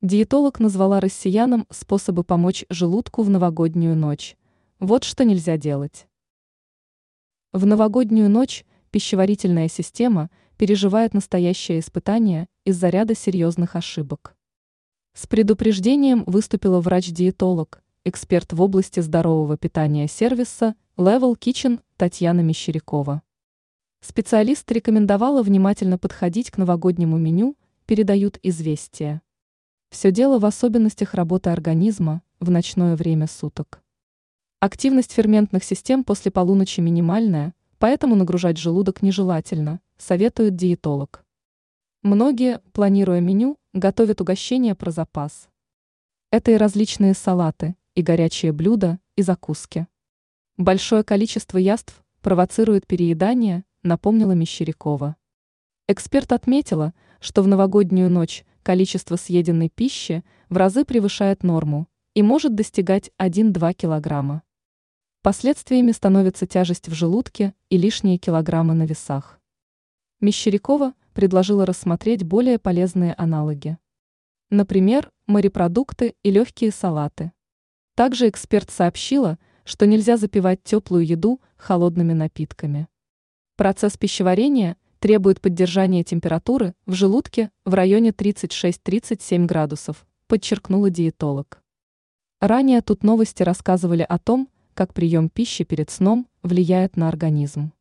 Диетолог назвала россиянам способы помочь желудку в новогоднюю ночь. Вот что нельзя делать. В новогоднюю ночь пищеварительная система переживает настоящее испытание из-за ряда серьезных ошибок. С предупреждением выступила врач-диетолог, эксперт в области здорового питания сервиса Level Kitchen Татьяна Мещерякова. Специалист рекомендовала внимательно подходить к новогоднему меню, передают известия. Все дело в особенностях работы организма в ночное время суток. Активность ферментных систем после полуночи минимальная, поэтому нагружать желудок нежелательно, советует диетолог. Многие, планируя меню, готовят угощения про запас. Это и различные салаты, и горячие блюда, и закуски. Большое количество яств провоцирует переедание, напомнила Мещерякова. Эксперт отметила, что в новогоднюю ночь количество съеденной пищи в разы превышает норму и может достигать 1-2 килограмма. Последствиями становится тяжесть в желудке и лишние килограммы на весах. Мещерякова предложила рассмотреть более полезные аналоги. Например, морепродукты и легкие салаты. Также эксперт сообщила, что нельзя запивать теплую еду холодными напитками. Процесс пищеварения – требует поддержания температуры в желудке в районе 36-37 градусов, подчеркнула диетолог. Ранее тут новости рассказывали о том, как прием пищи перед сном влияет на организм.